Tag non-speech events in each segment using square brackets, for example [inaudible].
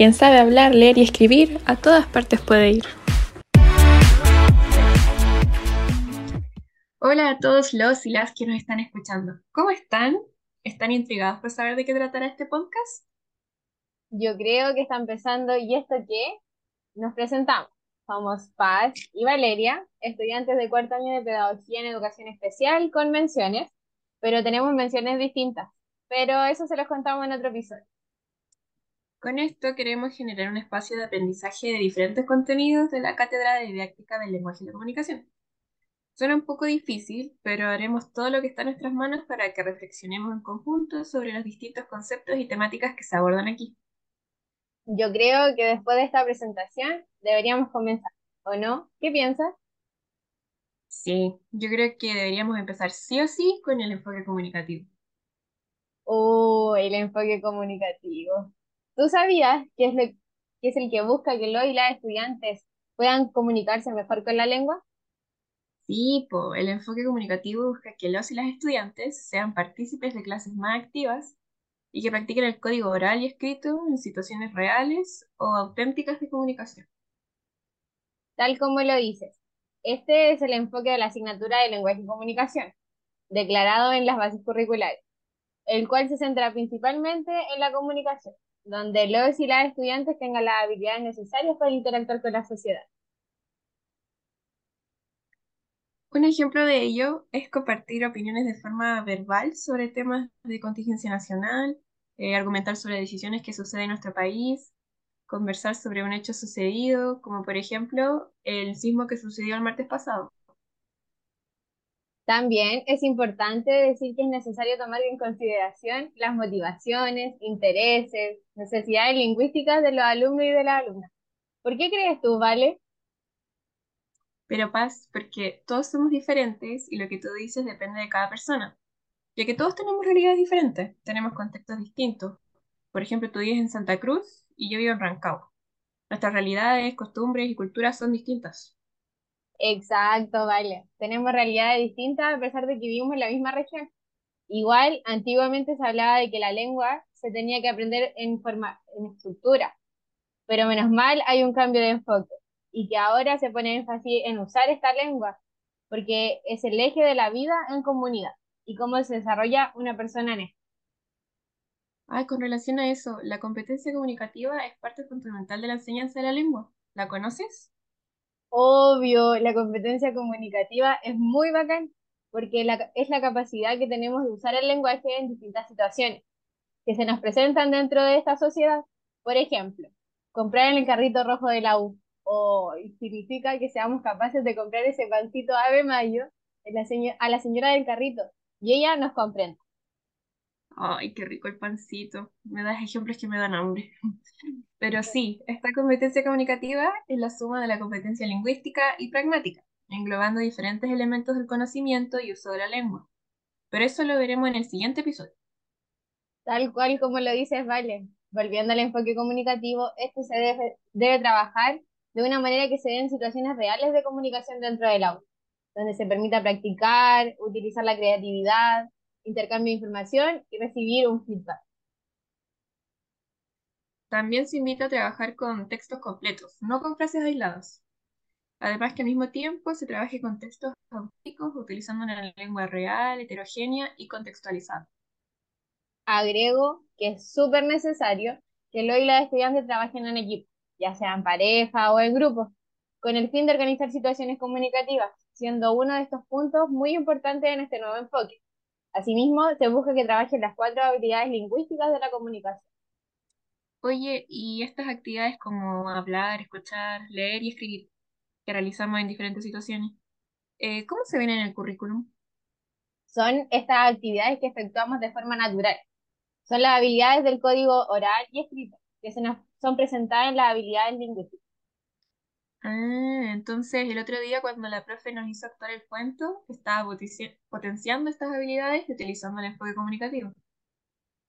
Quien sabe hablar, leer y escribir, a todas partes puede ir. Hola a todos los y las que nos están escuchando. ¿Cómo están? ¿Están intrigados por saber de qué tratará este podcast? Yo creo que está empezando. ¿Y esto qué? Nos presentamos. Somos Paz y Valeria, estudiantes de cuarto año de Pedagogía en Educación Especial con menciones, pero tenemos menciones distintas. Pero eso se los contamos en otro episodio. Con esto queremos generar un espacio de aprendizaje de diferentes contenidos de la Cátedra de Didáctica del Lenguaje y la Comunicación. Suena un poco difícil, pero haremos todo lo que está en nuestras manos para que reflexionemos en conjunto sobre los distintos conceptos y temáticas que se abordan aquí. Yo creo que después de esta presentación deberíamos comenzar, ¿o no? ¿Qué piensas? Sí, yo creo que deberíamos empezar sí o sí con el enfoque comunicativo. Oh, el enfoque comunicativo. ¿Tú sabías que es, que es el que busca que los y las estudiantes puedan comunicarse mejor con la lengua? Sí, el enfoque comunicativo busca que los y las estudiantes sean partícipes de clases más activas y que practiquen el código oral y escrito en situaciones reales o auténticas de comunicación. Tal como lo dices, este es el enfoque de la asignatura de lenguaje y comunicación, declarado en las bases curriculares, el cual se centra principalmente en la comunicación, donde los y las estudiantes tengan las habilidades necesarias para interactuar con la sociedad. Un ejemplo de ello es compartir opiniones de forma verbal sobre temas de contingencia nacional, eh, argumentar sobre decisiones que suceden en nuestro país, conversar sobre un hecho sucedido, como por ejemplo el sismo que sucedió el martes pasado. También es importante decir que es necesario tomar en consideración las motivaciones, intereses, necesidades lingüísticas de los alumnos y de las alumnas. ¿Por qué crees tú, Vale? Pero paz, porque todos somos diferentes y lo que tú dices depende de cada persona, ya que todos tenemos realidades diferentes, tenemos contextos distintos. Por ejemplo, tú vives en Santa Cruz y yo vivo en Rancagua. Nuestras realidades, costumbres y culturas son distintas. Exacto, vale. Tenemos realidades distintas a pesar de que vivimos en la misma región. Igual, antiguamente se hablaba de que la lengua se tenía que aprender en forma, en estructura, pero menos mal hay un cambio de enfoque y que ahora se pone énfasis en usar esta lengua, porque es el eje de la vida en comunidad y cómo se desarrolla una persona en esto. Ay, con relación a eso, la competencia comunicativa es parte fundamental de la enseñanza de la lengua. ¿La conoces? Obvio, la competencia comunicativa es muy bacán porque es la capacidad que tenemos de usar el lenguaje en distintas situaciones que se nos presentan dentro de esta sociedad. Por ejemplo, comprar en el carrito rojo de la U o significa que seamos capaces de comprar ese pancito Ave Mayo a la señora del carrito y ella nos comprende. Ay, qué rico el pancito. Me das ejemplos que me dan hambre. [laughs] Pero sí, esta competencia comunicativa es la suma de la competencia lingüística y pragmática, englobando diferentes elementos del conocimiento y uso de la lengua. Pero eso lo veremos en el siguiente episodio. Tal cual como lo dices, Vale. Volviendo al enfoque comunicativo, esto se debe, debe trabajar de una manera que se den situaciones reales de comunicación dentro del aula, donde se permita practicar, utilizar la creatividad, intercambio de información y recibir un feedback. También se invita a trabajar con textos completos, no con frases aisladas. Además que al mismo tiempo se trabaje con textos auténticos utilizando una lengua real, heterogénea y contextualizada. Agrego que es súper necesario que el y las estudiantes trabajen en equipo, ya sea en pareja o en grupo, con el fin de organizar situaciones comunicativas, siendo uno de estos puntos muy importantes en este nuevo enfoque. Asimismo, se busca que trabajen las cuatro habilidades lingüísticas de la comunicación. Oye, y estas actividades como hablar, escuchar, leer y escribir que realizamos en diferentes situaciones, eh, ¿cómo se ven en el currículum? Son estas actividades que efectuamos de forma natural. Son las habilidades del código oral y escrito, que se nos son presentadas en las habilidades lingüísticas. Ah, entonces el otro día cuando la profe nos hizo actuar el cuento, estaba potenciando estas habilidades y utilizando el enfoque comunicativo.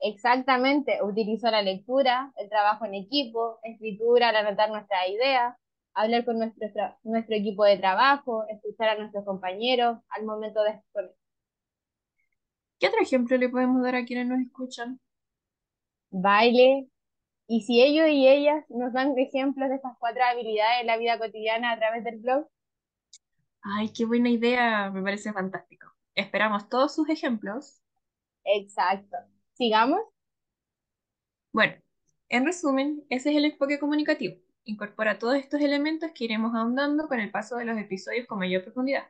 Exactamente, utilizó la lectura, el trabajo en equipo, escritura al anotar nuestras ideas, hablar con nuestro, nuestro equipo de trabajo, escuchar a nuestros compañeros al momento de exponer. ¿Qué otro ejemplo le podemos dar a quienes nos escuchan? Baile, Y si ellos y ellas nos dan ejemplos de estas cuatro habilidades en la vida cotidiana a través del blog, Ay, qué buena idea, me parece fantástico. Esperamos todos sus ejemplos. exacto. Sigamos. Bueno, en resumen, ese es el enfoque comunicativo. Incorpora todos estos elementos que iremos ahondando con el paso de los episodios con mayor profundidad.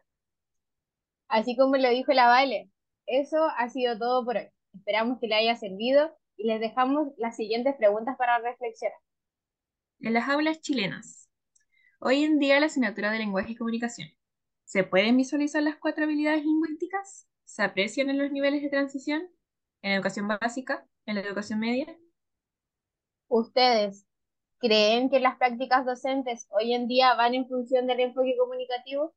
Así como lo dijo la Vale, eso ha sido todo por hoy. Esperamos que le haya servido y les dejamos las siguientes preguntas para reflexionar. En las aulas chilenas, hoy en día la asignatura de lenguaje y comunicación, ¿se pueden visualizar las cuatro habilidades lingüísticas? ¿Se aprecian en los niveles de transición? ¿En la educación básica? ¿En la educación media? ¿Ustedes creen que las prácticas docentes hoy en día van en función del enfoque comunicativo?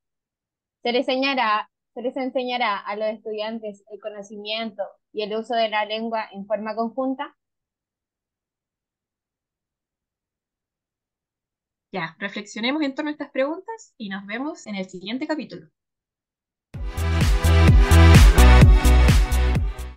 ¿Se les enseñará, se les enseñará a los estudiantes el conocimiento y el uso de la lengua en forma conjunta? Ya, reflexionemos en torno a estas preguntas y nos vemos en el siguiente capítulo.